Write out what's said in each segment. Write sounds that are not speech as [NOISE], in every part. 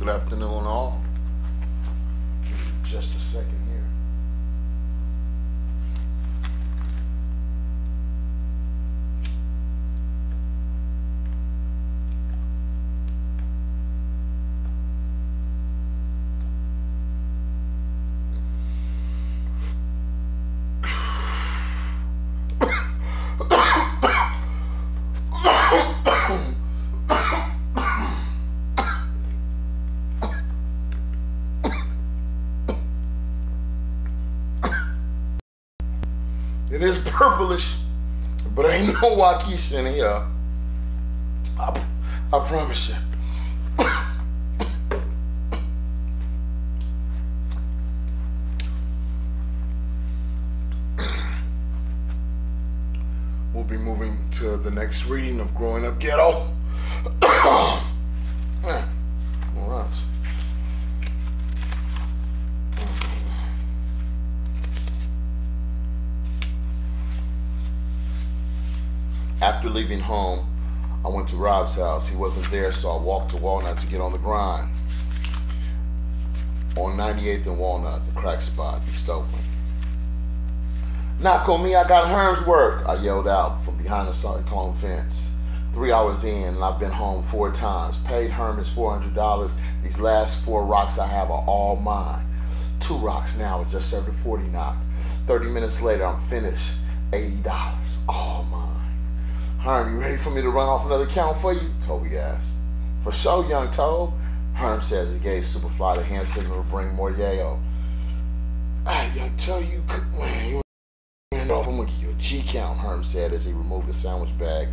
Good afternoon, all. Just a second here. It is purplish, but ain't [LAUGHS] no Waukesha in here. I, I promise you. [COUGHS] we'll be moving to the next reading of Growing Up Ghetto. Yeah. All right. After leaving home, I went to Rob's house. He wasn't there, so I walked to Walnut to get on the grind. On 98th and Walnut, the crack spot, East Oakland. Knock on me, I got Herm's work, I yelled out from behind the cyclone fence. Three hours in, and I've been home four times. Paid Herm his $400. These last four rocks I have are all mine. Two rocks now, just served a 40 knock. 30 minutes later, I'm finished. $80, all mine. Herm, you ready for me to run off another count for you? Toby asked. For sure, young Tobe. Herm says he gave Superfly the hand signal to bring more yayo. Hey, young Tobe, you could, man, you ain't off. I'm gonna give you a G count, Herm said as he removed a sandwich bag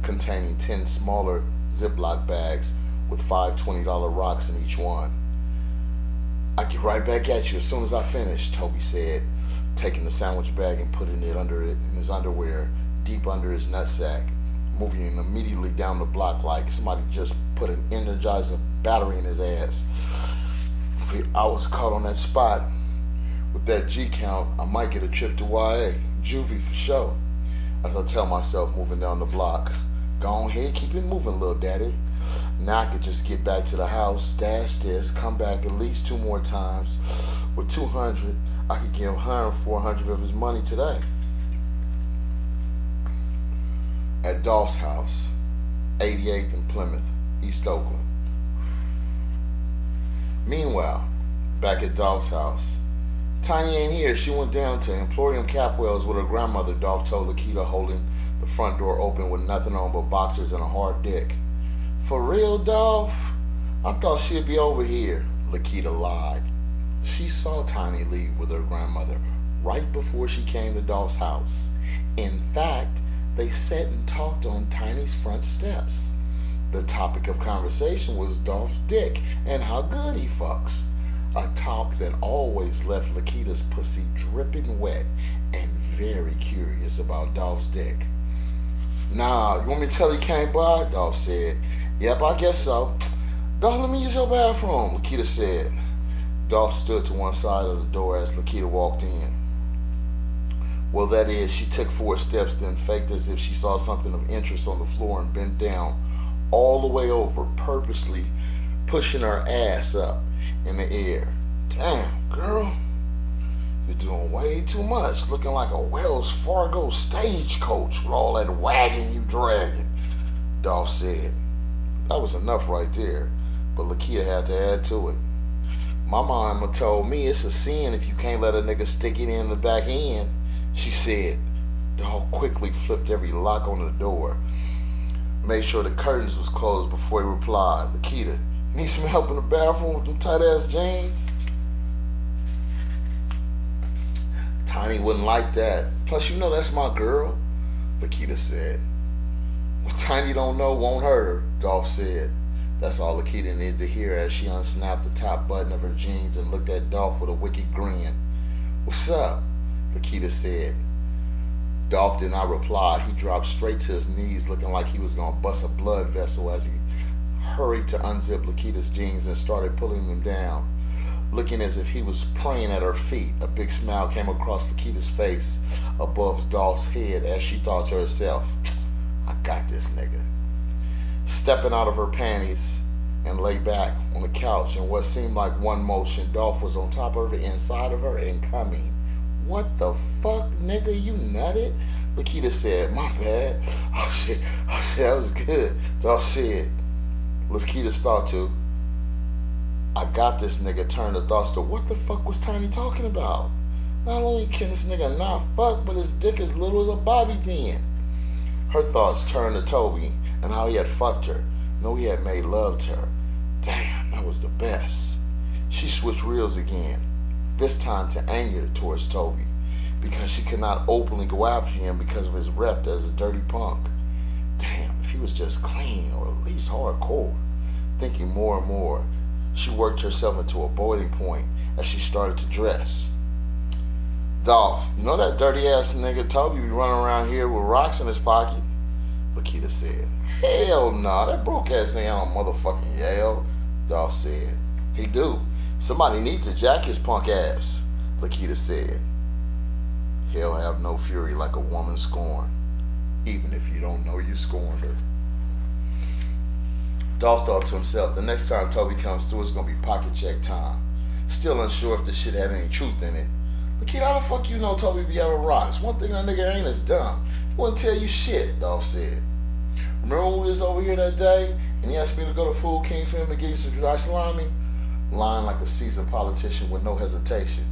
containing 10 smaller Ziploc bags with five $20 rocks in each one. I'll get right back at you as soon as I finish, Toby said, taking the sandwich bag and putting it under it in his underwear deep under his nutsack, moving immediately down the block like somebody just put an energizer battery in his ass. If I was caught on that spot with that G count, I might get a trip to YA, juvie for sure. As I tell myself moving down the block, go on ahead, keep it moving, little daddy. Now I could just get back to the house, stash this, come back at least two more times. With 200, I could give him 400 of his money today. At Dolph's house, 88th and Plymouth, East Oakland. Meanwhile, back at Dolph's house, Tiny ain't here. She went down to Emporium Capwell's with her grandmother, Dolph told Lakita, holding the front door open with nothing on but boxers and a hard dick. For real, Dolph? I thought she'd be over here, Lakita lied. She saw Tiny leave with her grandmother right before she came to Dolph's house. In fact, they sat and talked on Tiny's front steps. The topic of conversation was Dolph's dick and how good he fucks. A talk that always left Lakita's pussy dripping wet and very curious about Dolph's dick. Nah, you want me to tell you came by? Dolph said. Yep, I guess so. Dolph, let me use your bathroom, Lakita said. Dolph stood to one side of the door as Lakita walked in. Well, that is, she took four steps, then faked as if she saw something of interest on the floor and bent down all the way over, purposely pushing her ass up in the air. Damn, girl, you're doing way too much, looking like a Wells Fargo stagecoach with all that wagging you dragging, Dolph said. That was enough right there, but Lakita had to add to it. My mama told me it's a sin if you can't let a nigga stick it in the back end. She said. Dolph quickly flipped every lock on the door. Made sure the curtains was closed before he replied. Lakita, need some help in the bathroom with them tight ass jeans? Tiny wouldn't like that. Plus, you know that's my girl, Lakita said. What Tiny don't know won't hurt her, Dolph said. That's all Lakita needed to hear as she unsnapped the top button of her jeans and looked at Dolph with a wicked grin. What's up? Lakita said. Dolph did not reply. He dropped straight to his knees, looking like he was going to bust a blood vessel as he hurried to unzip Lakita's jeans and started pulling them down. Looking as if he was praying at her feet, a big smile came across Lakita's face above Dolph's head as she thought to herself, I got this nigga. Stepping out of her panties, and lay back on the couch. In what seemed like one motion, Dolph was on top of her, inside of her, and coming. What the fuck, nigga? You nutted? Lakita said, My bad. [LAUGHS] Oh shit. Oh shit, that was good. Dolph said. Lakita's thought to, I got this nigga turned the thoughts to what the fuck was Tiny talking about? Not only can this nigga not fuck, but his dick as little as a bobby pin. Her thoughts turned to Toby and how he had fucked her. No, he had made love to her. Damn, that was the best. She switched reels again, this time to anger towards Toby, because she could not openly go after him because of his rep as a dirty punk. Damn, if he was just clean or at least hardcore. Thinking more and more, she worked herself into a boiling point as she started to dress. Dolph, you know that dirty ass nigga Toby be running around here with rocks in his pocket? Lakita said. Hell nah, that broke ass nigga on motherfucking Yale. Dolph said. He do. Somebody needs to jack his punk ass, Lakita said. He'll have no fury like a woman scorned, even if you don't know you scorned her. Dolph thought to himself, the next time Toby comes through, it's gonna be pocket check time. Still unsure if the shit had any truth in it. Lakita, how the fuck you know Toby be having rocks? One thing that nigga ain't is dumb. He wouldn't tell you shit, Dolph said. Remember when we was over here that day and he asked me to go to Food King for him and give you some dry salami? Lying like a seasoned politician with no hesitation.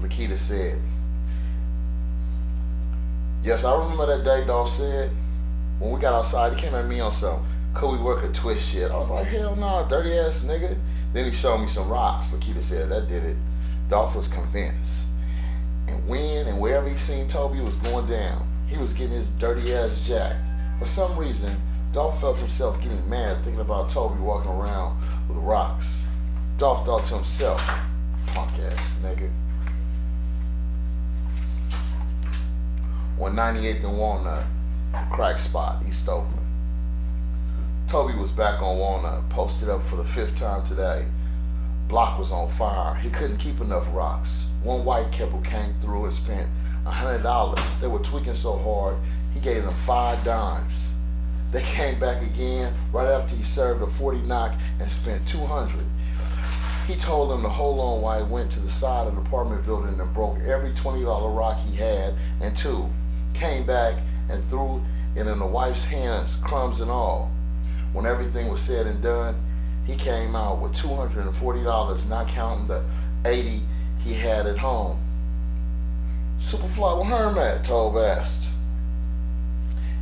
Lakita said, Yes, I remember that day, Dolph said. When we got outside, he came at me on some could we work a twist shit. I was like, hell no, nah, dirty ass nigga. Then he showed me some rocks. Lakita said that did it. Dolph was convinced. And when and wherever he seen Toby was going down, he was getting his dirty ass jacked. For some reason, Dolph felt himself getting mad thinking about Toby walking around with rocks. Dolph thought to himself, punk ass nigga. On 98th and Walnut, crack spot, East Oakland. Toby was back on Walnut, posted up for the fifth time today. Block was on fire. He couldn't keep enough rocks. One white couple came through and spent a hundred dollars. They were tweaking so hard, he gave them five dimes. They came back again right after he served a 40 knock and spent 200. He told them to hold on while he went to the side of the apartment building and broke every $20 rock he had and two. Came back and threw it in the wife's hands, crumbs and all. When everything was said and done, he came out with $240, not counting the 80 he had at home. Superfly, where Herm at? Tobe asked.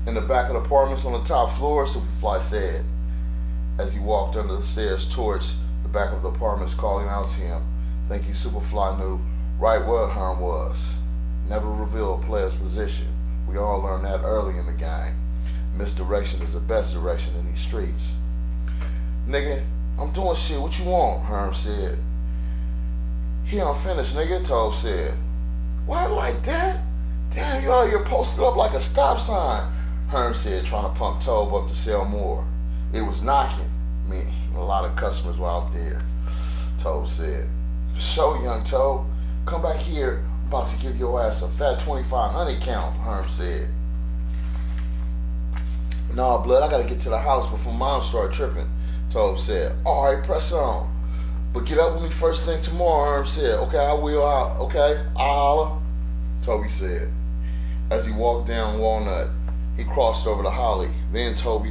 In the back of the apartments on the top floor, Superfly said, as he walked under the stairs towards the back of the apartments, calling out to him. Thank you, Superfly knew right where Herm was. Never reveal a player's position. We all learned that early in the game misdirection is the best direction in these streets. Nigga, I'm doing shit. What you want? Herm said. He unfinished, nigga, Tobe said. Why like that? Damn, you out here posted up like a stop sign, Herm said, trying to pump Tobe up to sell more. It was knocking. Mean, a lot of customers were out there, Tobe said. For sure, young Tobe. Come back here. I'm about to give your ass a fat 2500 count, Herm said. Nah, blood, I gotta get to the house before mom start tripping. Tobe said, Alright, press on. But get up with me first thing tomorrow, Herm said. Okay, I will. i okay, I'll holler. Toby said. As he walked down Walnut, he crossed over to Holly. Then Toby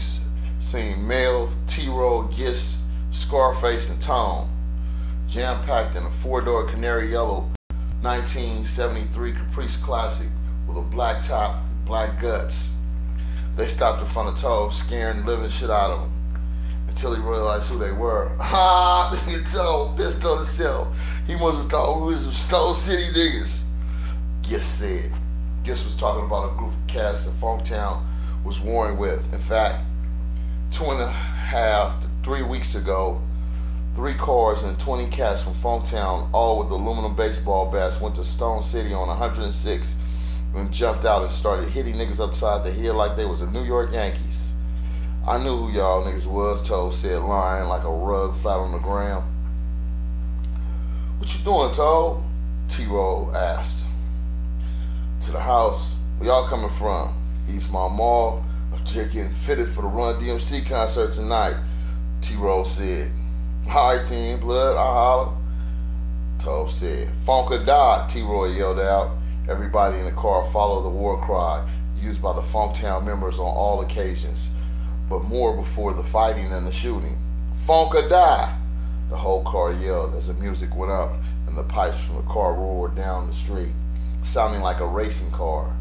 seen Mel, T-Roll, Gist, Scarface, and Tom. Jam-packed in a four-door canary yellow 1973 Caprice Classic with a black top, black guts. They stopped in front of Tobe, scaring the living shit out of him. Until he realized who they were. [LAUGHS] Ah, nigga Tobe, this told himself. He must have thought we was some Stone City niggas. Gist said. Gist was talking about a group of cats that Funktown was warring with. In fact, two and a half to three weeks ago, three cars and 20 cats from Funktown, all with aluminum baseball bats, went to Stone City on 106 and jumped out and started hitting niggas upside the head like they was the New York Yankees. I knew who y'all niggas was, Tobe said, lying like a rug flat on the ground. What you doing, Tobe? T-Roll asked. To the house. Where y'all coming from? Eastmont Mall. I'm getting fitted for the Run DMC concert tonight. T-Roll said. Alright, Team Blood, I holler. Tobe said. Funk or die, T-Roll yelled out. Everybody in the car followed the war cry used by the Funktown members on all occasions, but more before the fighting and the shooting. Funk or die! The whole car yelled as the music went up and the pipes from the car roared down the street, sounding like a racing car.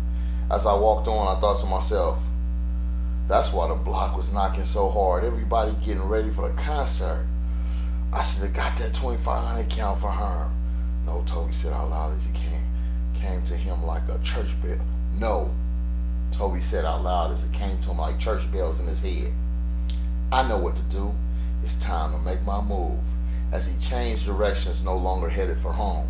As I walked on, I thought to myself, that's why the block was knocking so hard. Everybody getting ready for the concert. I should have got that 2500 count for her. No, Toby said out loud as he came, came to him like a church bell. No, Toby said out loud as it came to him like church bells in his head. I know what to do. It's time to make my move. As he changed directions, no longer headed for home.